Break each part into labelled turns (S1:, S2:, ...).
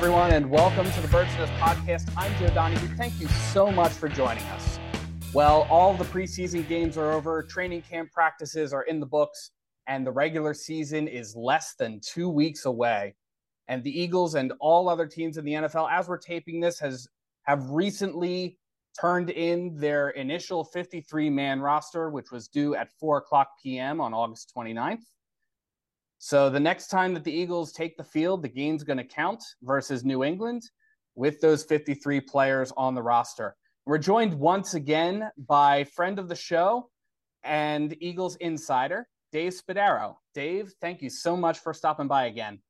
S1: everyone, and welcome to the Birds Nest podcast. I'm Joe Donahue. Thank you so much for joining us. Well, all the preseason games are over, training camp practices are in the books, and the regular season is less than two weeks away. And the Eagles and all other teams in the NFL, as we're taping this, has have recently turned in their initial 53 man roster, which was due at 4 o'clock p.m. on August 29th. So the next time that the Eagles take the field, the game's going to count versus New England with those 53 players on the roster. We're joined once again by friend of the show and Eagles insider, Dave Spadaro. Dave, thank you so much for stopping by again.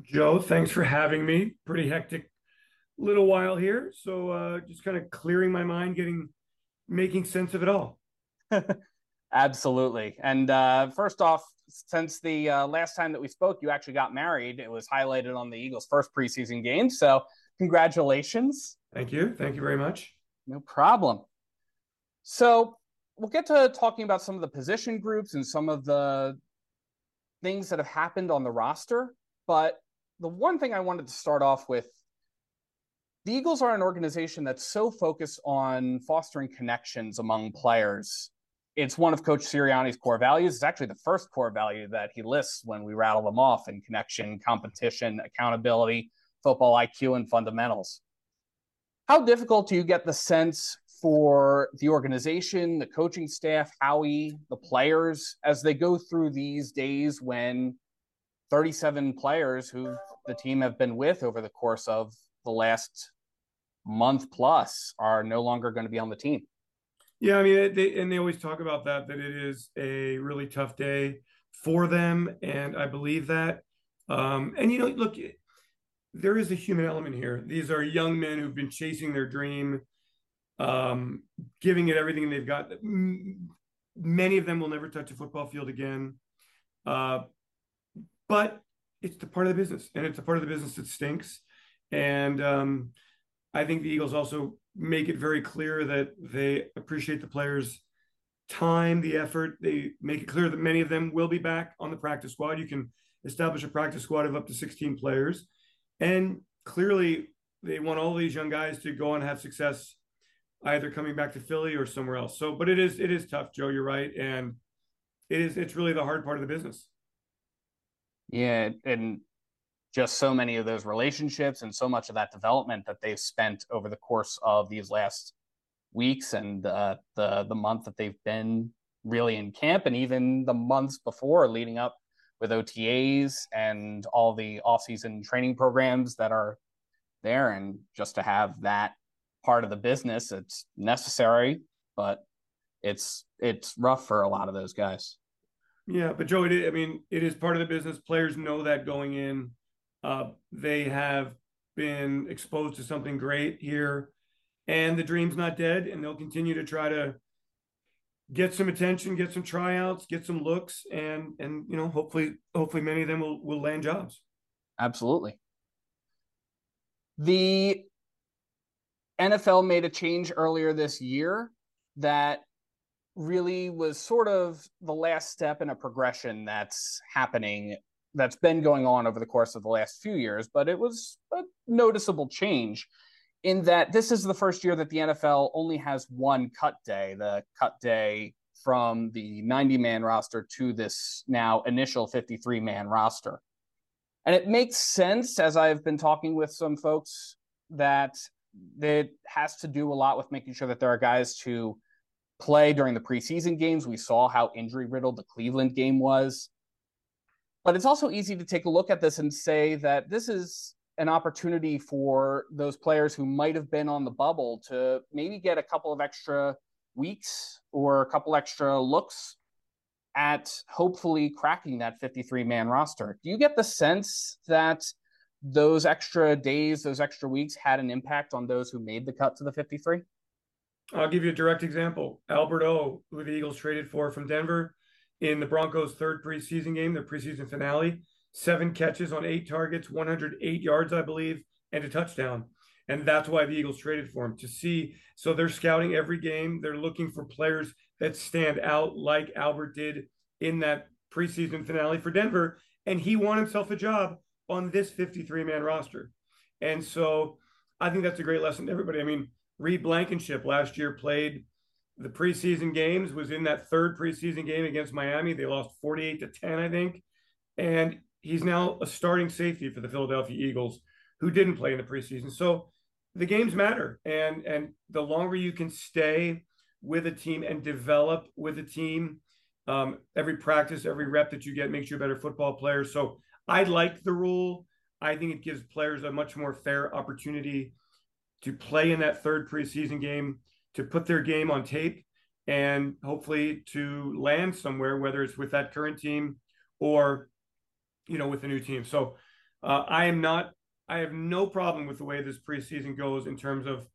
S2: Joe, thanks for having me. Pretty hectic little while here. So uh, just kind of clearing my mind, getting making sense of it all.
S1: Absolutely. And uh, first off, since the uh, last time that we spoke, you actually got married. It was highlighted on the Eagles' first preseason game. So, congratulations.
S2: Thank you. Thank you very much.
S1: No problem. So, we'll get to talking about some of the position groups and some of the things that have happened on the roster. But the one thing I wanted to start off with the Eagles are an organization that's so focused on fostering connections among players it's one of Coach Sirianni's core values. It's actually the first core value that he lists when we rattle them off in connection, competition, accountability, football IQ, and fundamentals. How difficult do you get the sense for the organization, the coaching staff, Howie, the players, as they go through these days when 37 players who the team have been with over the course of the last month plus are no longer going to be on the team?
S2: Yeah, I mean, they, and they always talk about that that it is a really tough day for them, and I believe that. Um, and you know, look, there is a human element here. These are young men who've been chasing their dream, um, giving it everything they've got. Many of them will never touch a football field again, uh, but it's the part of the business, and it's a part of the business that stinks. And um, I think the Eagles also make it very clear that they appreciate the players' time, the effort. They make it clear that many of them will be back on the practice squad. You can establish a practice squad of up to 16 players. And clearly, they want all these young guys to go and have success either coming back to Philly or somewhere else. So, but it is it is tough, Joe. You're right, and it is it's really the hard part of the business.
S1: Yeah, and just so many of those relationships and so much of that development that they've spent over the course of these last weeks and uh, the the month that they've been really in camp and even the months before leading up with OTAs and all the off-season training programs that are there and just to have that part of the business it's necessary but it's it's rough for a lot of those guys.
S2: Yeah but joe it, i mean it is part of the business. Players know that going in uh, they have been exposed to something great here, and the dream's not dead, and they'll continue to try to get some attention, get some tryouts, get some looks, and and you know hopefully hopefully many of them will will land jobs.
S1: Absolutely. The NFL made a change earlier this year that really was sort of the last step in a progression that's happening that's been going on over the course of the last few years, but it was a noticeable change in that this is the first year that the NFL only has one cut day, the cut day from the 90 man roster to this now initial 53 man roster. And it makes sense as I've been talking with some folks that it has to do a lot with making sure that there are guys to play during the preseason games. We saw how injury riddled the Cleveland game was. But it's also easy to take a look at this and say that this is an opportunity for those players who might have been on the bubble to maybe get a couple of extra weeks or a couple extra looks at hopefully cracking that 53 man roster. Do you get the sense that those extra days, those extra weeks had an impact on those who made the cut to the 53?
S2: I'll give you a direct example. Albert O, who the Eagles traded for from Denver, in the Broncos' third preseason game, their preseason finale. Seven catches on eight targets, 108 yards, I believe, and a touchdown. And that's why the Eagles traded for him to see. So they're scouting every game. They're looking for players that stand out, like Albert did in that preseason finale for Denver. And he won himself a job on this 53 man roster. And so I think that's a great lesson to everybody. I mean, Reed Blankenship last year played the preseason games, was in that third preseason game against Miami. They lost 48 to 10, I think. And he's now a starting safety for the Philadelphia Eagles, who didn't play in the preseason. So the games matter. And and the longer you can stay with a team and develop with a team, um, every practice, every rep that you get makes you a better football player. So I like the rule. I think it gives players a much more fair opportunity to play in that third preseason game, to put their game on tape, and hopefully to land somewhere, whether it's with that current team or, you know, with a new team. So uh, I am not, I have no problem with the way this preseason goes in terms of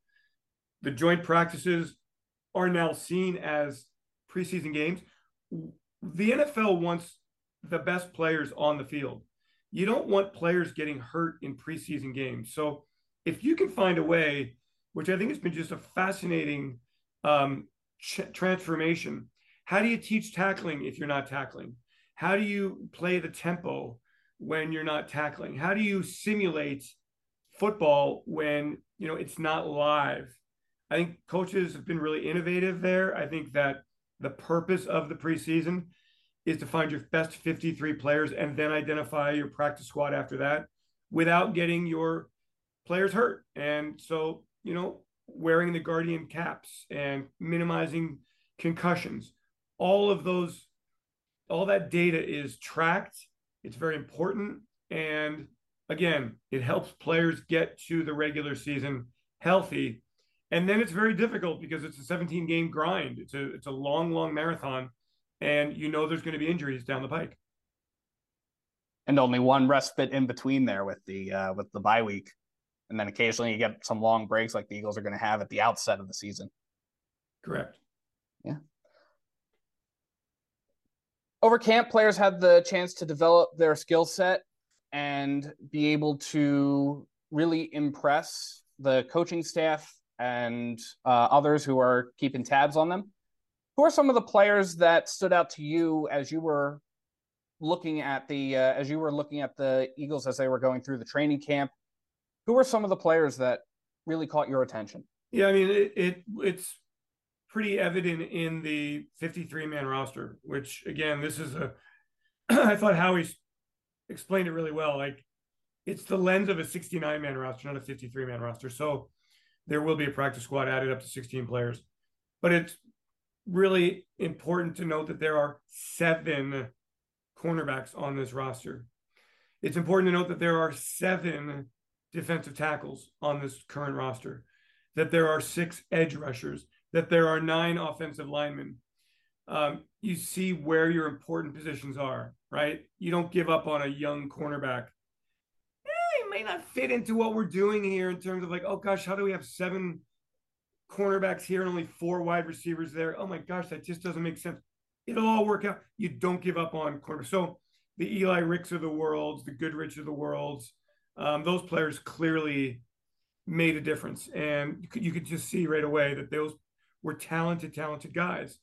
S2: the joint practices are now seen as preseason games. The NFL wants the best players on the field you don't want players getting hurt in preseason games. So if you can find a way, which I think has been just a fascinating um, ch- transformation, how do you teach tackling if you're not tackling? How do you play the tempo when you're not tackling? How do you simulate football when you know it's not live? I think coaches have been really innovative there. I think that the purpose of the preseason is to find your best 53 players and then identify your practice squad after that without getting your players hurt. And so, you know, wearing the guardian caps and minimizing concussions, all of those, all that data is tracked. It's very important. And again, it helps players get to the regular season healthy. And then it's very difficult because it's a 17 game grind. It's a it's a long, long marathon and you know there's going to be injuries down the pike.
S1: And only one respite in between there with the uh, with the bye week, and then occasionally you get some long breaks like the Eagles are going to have at the outset of the season.
S2: Correct.
S1: Yeah. Over camp, players had the chance to develop their skill set and be able to really impress the coaching staff and uh, others who are keeping tabs on them who are some of the players that stood out to you as you were looking at the uh, as you were looking at the Eagles as they were going through the training camp? Who were some of the players that really caught your attention?
S2: Yeah, I mean it, it it's pretty evident in the 53 man roster, which again, this is a I thought Howie explained it really well. Like it's the lens of a 69 man roster, not a 53 man roster. So there will be a practice squad added up to 16 players. But it's really important to note that there are seven cornerbacks on this roster. It's important to note that there are seven defensive tackles on this current roster, that there are six edge rushers, that there are nine offensive linemen. Um, you see where your important positions are, right? You don't give up on a young cornerback. Eh, it may not fit into what we're doing here in terms of like, oh gosh, how do we have seven cornerbacks here and only four wide receivers there. Oh my gosh, that just doesn't make sense. It'll all work out. You don't give up on corner. So the Eli Ricks of the worlds, the Goodrich of the worlds, um, those players clearly made a difference, and you could, you could just see right away that those were talented, talented guys.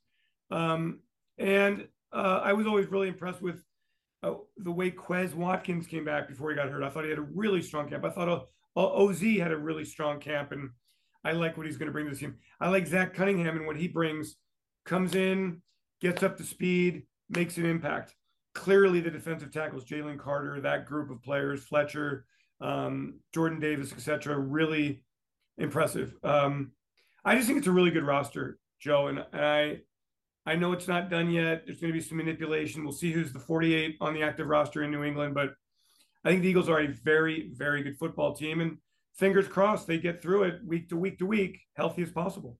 S2: Um, and uh, I was always really impressed with uh, the way Quez Watkins came back before he got hurt. I thought he had a really strong camp. I thought uh, Oz had a really strong camp, and I like what he's going to bring to the team. I like Zach Cunningham and what he brings. Comes in, gets up to speed, makes an impact. Clearly, the defensive tackles, Jalen Carter, that group of players, Fletcher, um, Jordan Davis, etc., really impressive. Um, I just think it's a really good roster, Joe, and, and I I know it's not done yet. There's going to be some manipulation. We'll see who's the 48 on the active roster in New England, but I think the Eagles are a very, very good football team. And fingers crossed they get through it week to week to week, healthy as possible.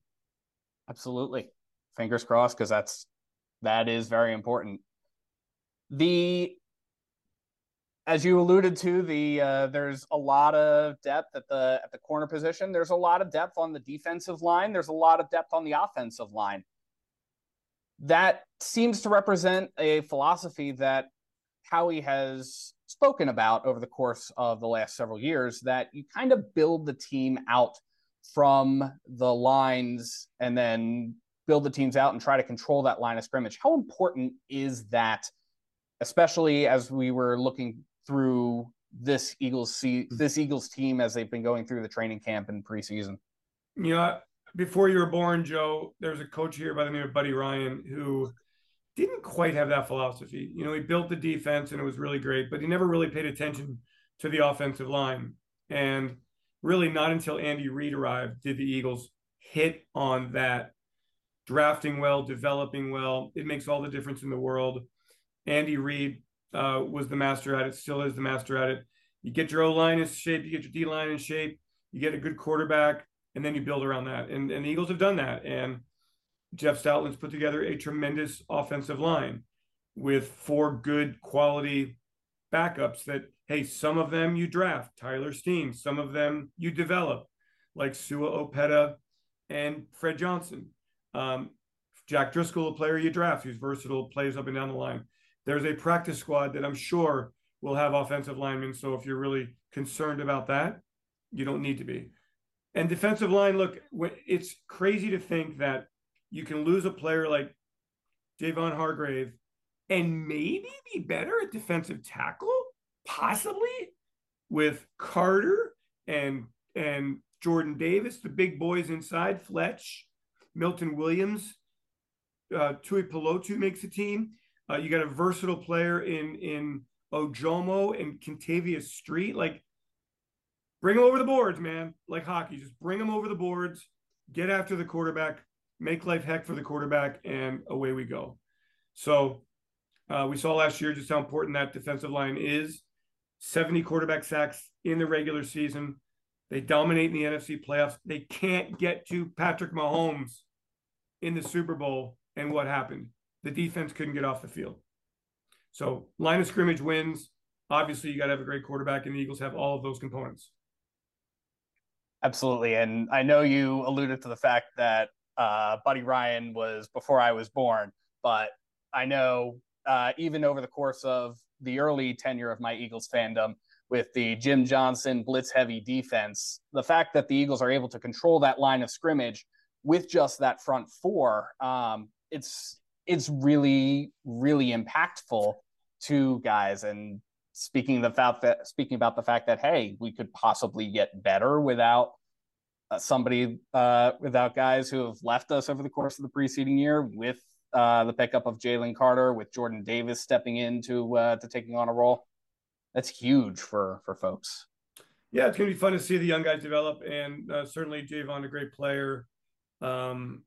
S1: Absolutely. Fingers crossed, because that's that is very important. The as you alluded to, the uh, there's a lot of depth at the at the corner position. There's a lot of depth on the defensive line. There's a lot of depth on the offensive line. That seems to represent a philosophy that Howie has spoken about over the course of the last several years that you kind of build the team out from the lines and then build the teams out and try to control that line of scrimmage. How important is that, especially as we were looking through this Eagles see mm-hmm. this Eagles team as they've been going through the training camp and preseason?
S2: You know, before you were born, Joe, there was a coach here by the name of Buddy Ryan who didn't quite have that philosophy. You know, he built the defense and it was really great, but he never really paid attention to the offensive line. And really, not until Andy Reid arrived did the Eagles hit on that. Drafting well, developing well, it makes all the difference in the world. Andy Reid uh, was the master at it, still is the master at it. You get your O line in shape, you get your D line in shape, you get a good quarterback, and then you build around that. And, and the Eagles have done that. And Jeff Stoutland's put together a tremendous offensive line with four good quality backups that, hey, some of them you draft, Tyler Steen, some of them you develop, like Sua Opeta and Fred Johnson. Um, Jack Driscoll, a player you draft who's versatile, plays up and down the line. There's a practice squad that I'm sure will have offensive linemen. So if you're really concerned about that, you don't need to be. And defensive line, look, it's crazy to think that you can lose a player like Javon Hargrave and maybe be better at defensive tackle, possibly with Carter and and Jordan Davis, the big boys inside, Fletch, Milton Williams, uh, Tuipulotu makes a team. Uh, you got a versatile player in in Ojomo and Kentavius Street. Like, bring them over the boards, man. Like hockey, just bring them over the boards. Get after the quarterback make life heck for the quarterback, and away we go. So uh, we saw last year just how important that defensive line is. 70 quarterback sacks in the regular season. They dominate in the NFC playoffs. They can't get to Patrick Mahomes in the Super Bowl. And what happened? The defense couldn't get off the field. So line of scrimmage wins. Obviously, you got to have a great quarterback, and the Eagles have all of those components.
S1: Absolutely. And I know you alluded to the fact that uh, Buddy Ryan was before I was born, but I know uh, even over the course of the early tenure of my Eagles fandom with the Jim Johnson blitz heavy defense, the fact that the Eagles are able to control that line of scrimmage with just that front four, um, it's it's really really impactful to guys. And speaking the fact that speaking about the fact that hey, we could possibly get better without uh, somebody uh, without guys who have left us over the course of the preceding year with uh, the pickup of Jalen Carter, with Jordan Davis stepping into uh, to taking on a role. That's huge for for folks.
S2: Yeah, it's gonna be fun to see the young guys develop, and uh, certainly Javon, a great player. Um,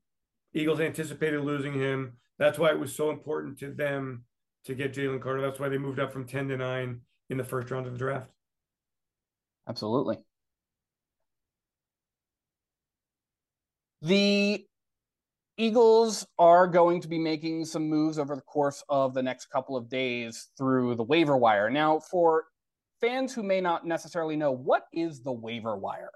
S2: Eagles anticipated losing him. That's why it was so important to them to get Jalen Carter. That's why they moved up from ten to nine in the first round of the draft.
S1: Absolutely. The Eagles are going to be making some moves over the course of the next couple of days through the waiver wire. Now, for fans who may not necessarily know, what is the waiver wire?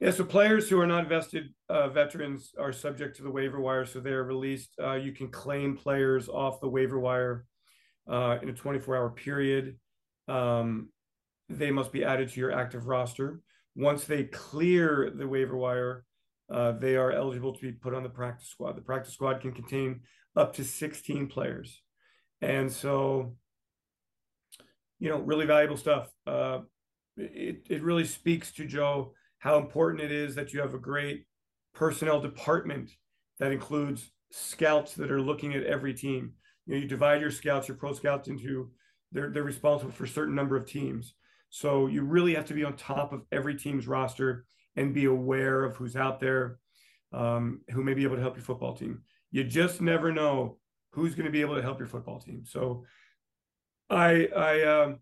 S2: Yeah, so players who are not vested uh, veterans are subject to the waiver wire. So they're released. Uh, you can claim players off the waiver wire uh, in a 24 hour period. Um, they must be added to your active roster. Once they clear the waiver wire, uh, they are eligible to be put on the practice squad. The practice squad can contain up to 16 players. And so, you know, really valuable stuff. Uh, it, it really speaks to Joe how important it is that you have a great personnel department that includes scouts that are looking at every team. You know, you divide your scouts, your pro scouts into they're they're responsible for a certain number of teams. So you really have to be on top of every team's roster and be aware of who's out there um, who may be able to help your football team. You just never know who's going to be able to help your football team. So I I um,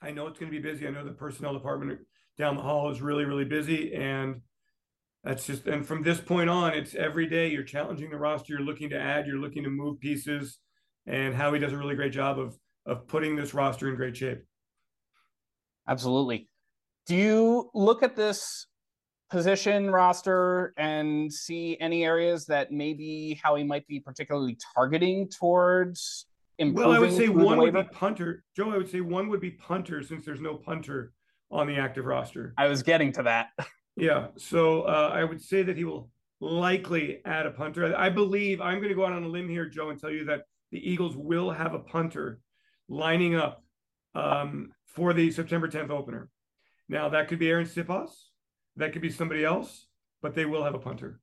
S2: I know it's going to be busy. I know the personnel department down the hall is really really busy and that's just and from this point on it's every day you're challenging the roster you're looking to add you're looking to move pieces and howie does a really great job of of putting this roster in great shape
S1: absolutely do you look at this position roster and see any areas that maybe Howie might be particularly targeting towards improving?
S2: Well, I would say one would be punter. Joe, I would say one would be punter since there's no punter on the active roster.
S1: I was getting to that.
S2: yeah. So uh, I would say that he will likely add a punter. I believe I'm going to go out on a limb here, Joe, and tell you that the Eagles will have a punter lining up um, for the September 10th opener. Now that could be Arryn Siposs, that could be somebody else, but they will have a punter.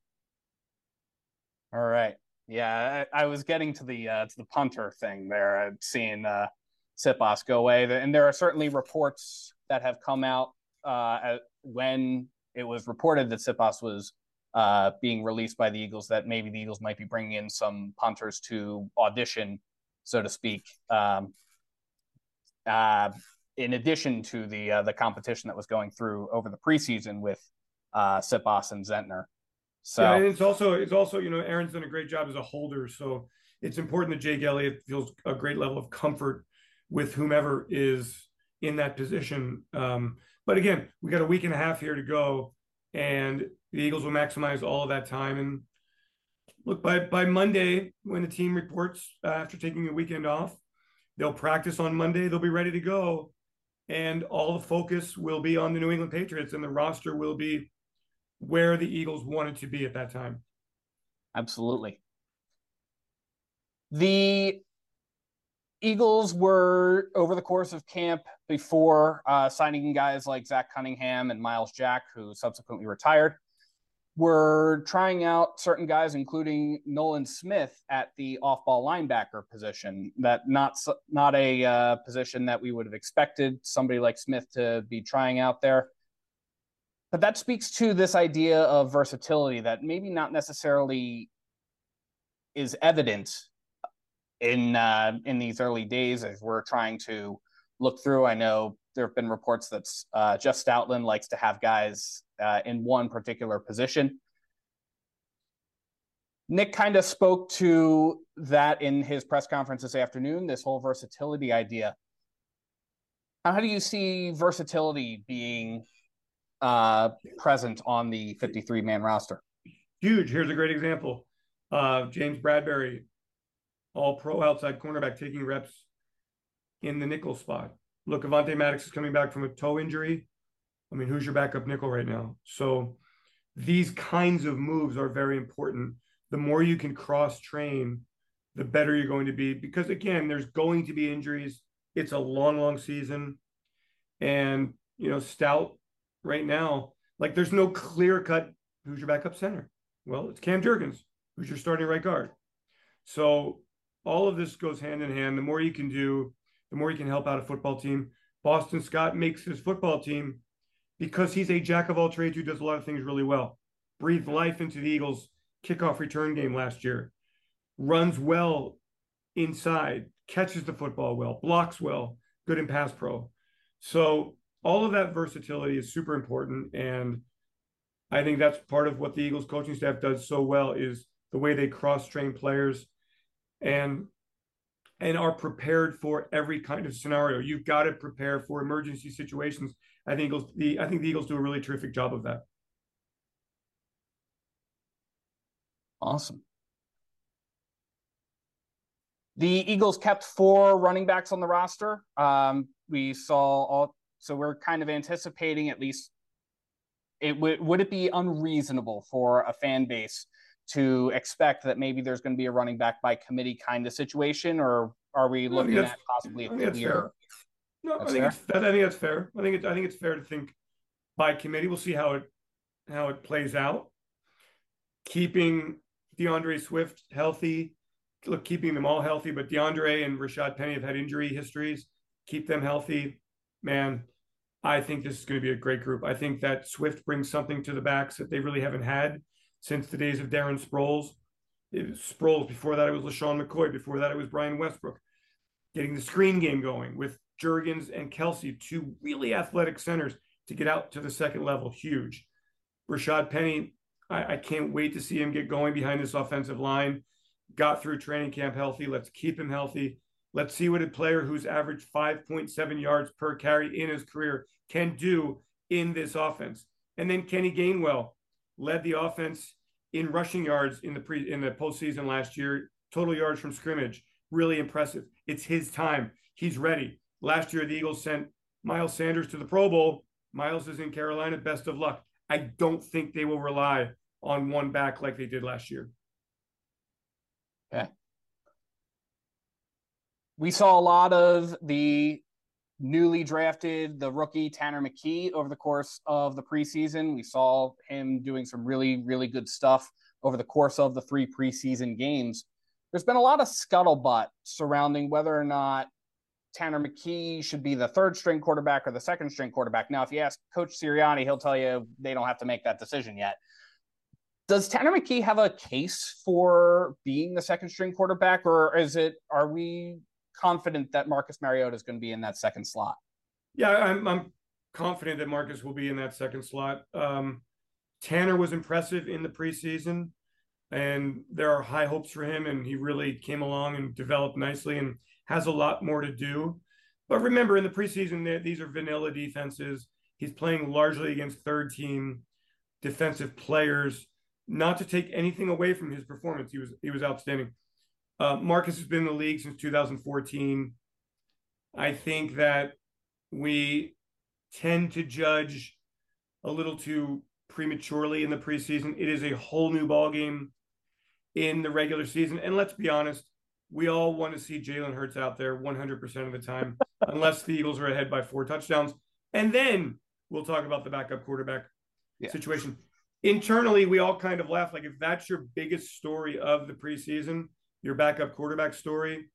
S1: All right. Yeah, I, I was getting to the uh, to the punter thing there. I've seen uh, Siposs go away, and there are certainly reports that have come out uh, when it was reported that Siposs was uh, being released by the Eagles that maybe the Eagles might be bringing in some punters to audition, so to speak, um, uh, in addition to the uh, the competition that was going through over the preseason with uh, Siposs and Zentner. So
S2: yeah, and it's also it's also you know Arryn's done a great job as a holder, so it's important that Jake Elliott feels a great level of comfort with whomever is in that position. Um, but again, we got a week and a half here to go, and the Eagles will maximize all of that time. And look, by by Monday, when the team reports uh, after taking a weekend off, they'll practice on Monday. They'll be ready to go, and all the focus will be on the New England Patriots, and the roster will be where the Eagles wanted to be at that time.
S1: Absolutely. The Eagles were over the course of camp before uh, signing guys like Zach Cunningham and Myles Jack, who subsequently retired. Were trying out certain guys, including Nolan Smith at the off-ball linebacker position. That not not a uh, position that we would have expected somebody like Smith to be trying out there. But that speaks to this idea of versatility that maybe not necessarily is evident in uh, in these early days as we're trying to look through. I know there have been reports that uh, Jeff Stoutland likes to have guys uh, in one particular position. Nick kind of spoke to that in his press conference this afternoon. This whole versatility idea. How do you see versatility being uh, present on the 53 man roster?
S2: Huge. Here's a great example. James Bradberry all pro outside cornerback taking reps in the nickel spot. Look, Avonte Maddox is coming back from a toe injury. I mean, who's your backup nickel right now? So these kinds of moves are very important. The more you can cross train, the better you're going to be. Because again, there's going to be injuries. It's a long, long season. And, you know, Stout right now, like there's no clear cut who's your backup center. Well, it's Cam Jurgens, who's your starting right guard. So all of this goes hand in hand. The more you can do, the more you can help out a football team. Boston Scott makes his football team because he's a jack of all trades who does a lot of things really well. Breathed life into the Eagles' kickoff return game last year, runs well inside, catches the football well, blocks well, good in pass pro. So all of that versatility is super important. And I think that's part of what the Eagles coaching staff does so well is the way they cross train players and and are prepared for every kind of scenario. You've got to prepare for emergency situations. I think Eagles, the I think the Eagles do a really terrific job of that.
S1: Awesome. The Eagles kept four running backs on the roster. Um, we saw all, so we're kind of anticipating at least. It would would it be unreasonable for a fan base to expect that maybe there's going to be a running back by committee kind of situation, or are we looking at possibly a clear?
S2: No, I think, it's, I think that's fair. I think it's I think it's fair to think by committee. We'll see how it how it plays out. Keeping D'Andre Swift healthy, look, keeping them all healthy, but D'Andre and Rashad Penny have had injury histories. Keep them healthy, man. I think this is going to be a great group. I think that Swift brings something to the backs that they really haven't had since the days of Darren Sproles. It was Sproles. Before that, it was LeSean McCoy. Before that, it was Brian Westbrook. Getting the screen game going with Jurgens and Kelce, two really athletic centers to get out to the second level. Huge. Rashad Penny, I, I can't wait to see him get going behind this offensive line. Got through training camp healthy. Let's keep him healthy. Let's see what a player who's averaged 5.7 yards per carry in his career can do in this offense. And then Kenny Gainwell, led the offense in rushing yards in the pre in the postseason last year. Total yards from scrimmage, really impressive. It's his time. He's ready. Last year, the Eagles sent Miles Sanders to the Pro Bowl. Miles is in Carolina. Best of luck. I don't think they will rely on one back like they did last year.
S1: Yeah. We saw a lot of the newly drafted the rookie Tanner McKee over the course of the preseason. We saw him doing some really, really good stuff over the course of the three preseason games. There's been a lot of scuttlebutt surrounding whether or not Tanner McKee should be the third string quarterback or the second string quarterback. Now, if you ask Coach Sirianni, he'll tell you they don't have to make that decision yet. Does Tanner McKee have a case for being the second string quarterback, or is it are we confident that Marcus Mariota is going to be in that second slot?
S2: Yeah, I'm, I'm confident that Marcus will be in that second slot. Um, Tanner was impressive in the preseason, and there are high hopes for him, and he really came along and developed nicely and has a lot more to do. But remember, in the preseason, these are vanilla defenses. He's playing largely against third team defensive players. Not to take anything away from his performance, he was he was outstanding. Uh, Marcus has been in the league since 2014. I think that we tend to judge a little too prematurely in the preseason. It is a whole new ball game in the regular season, and let's be honest, we all want to see Jalen Hurts out there 100% of the time, unless the Eagles are ahead by four touchdowns, and then we'll talk about the backup quarterback yeah. situation. Internally, we all kind of laugh like if that's your biggest story of the preseason your backup quarterback story,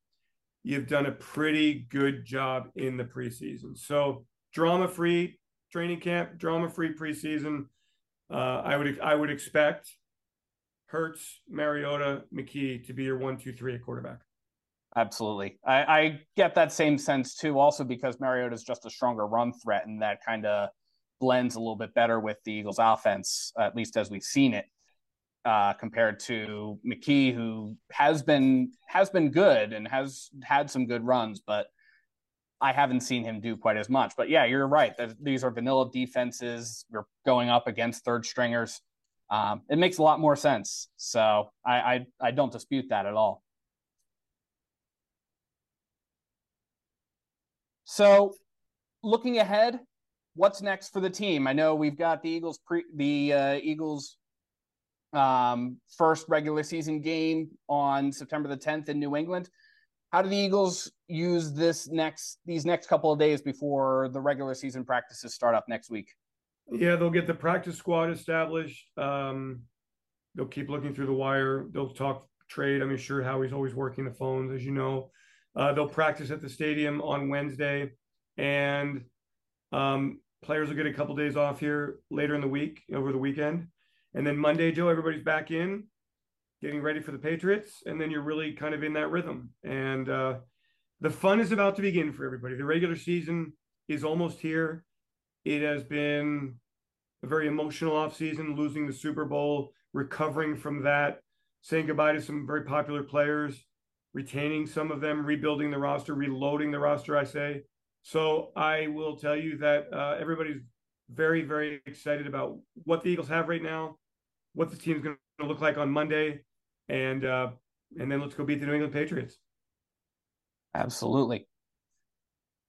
S2: you've done a pretty good job in the preseason. So drama free training camp, drama free preseason. Uh, I would I would expect Hurts, Mariota, McKee to be your one, two, three at quarterback.
S1: Absolutely. I, I get that same sense too, also because Mariota is just a stronger run threat, and that kind of blends a little bit better with the Eagles offense, at least as we've seen it uh, compared to McKee, who has been has been good and has had some good runs, but I haven't seen him do quite as much. But yeah, you're right. These are vanilla defenses. You're going up against third stringers. Um, it makes a lot more sense. So I, I I don't dispute that at all. So looking ahead, what's next for the team? I know we've got the Eagles pre the uh, Eagles um, first regular season game on September the 10th in New England. How do the Eagles use this next these next couple of days before the regular season practices start up next week?
S2: Yeah, they'll get the practice squad established. Um, they'll keep looking through the wire. They'll talk trade. I mean, sure, Howie's always working the phones, as you know. Uh, they'll practice at the stadium on Wednesday, and um, players will get a couple days off here later in the week over the weekend. And then Monday, Joe, everybody's back in, getting ready for the Patriots, and then you're really kind of in that rhythm. And uh, the fun is about to begin for everybody. The regular season is almost here. It has been a very emotional offseason, losing the Super Bowl, recovering from that, saying goodbye to some very popular players, retaining some of them, rebuilding the roster, reloading the roster, I say. So I will tell you that uh, everybody's very, very excited about what the Eagles have right now, what the team's going to look like on Monday, and uh, and then let's go beat the New England Patriots.
S1: Absolutely.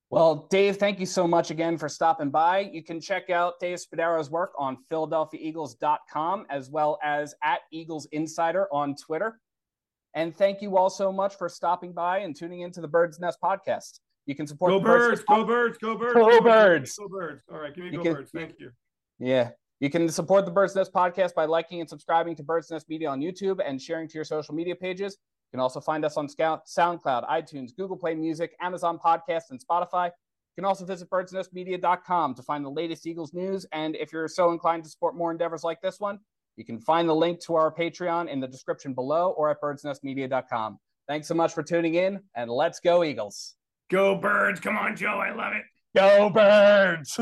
S1: Well, Dave, thank you so much again for stopping by. You can check out Dave Spadaro's work on PhiladelphiaEagles.com as well as at Eagles Insider on Twitter. And thank you all so much for stopping by and tuning into the Bird's Nest podcast. You can support
S2: go birds, go birds, go birds,
S1: go birds,
S2: go birds. All right, give me you go can, birds. Thank you.
S1: Yeah, you can support the Bird's Nest podcast by liking and subscribing to Bird's Nest Media on YouTube and sharing to your social media pages. You can also find us on SoundCloud, iTunes, Google Play Music, Amazon Podcasts, and Spotify. You can also visit birdsnestmedia.com to find the latest Eagles news. And if you're so inclined to support more endeavors like this one, you can find the link to our Patreon in the description below or at birdsnestmedia.com. Thanks so much for tuning in, and let's go, Eagles.
S2: Go, birds. Come on, Joe. I love it.
S1: Go, birds.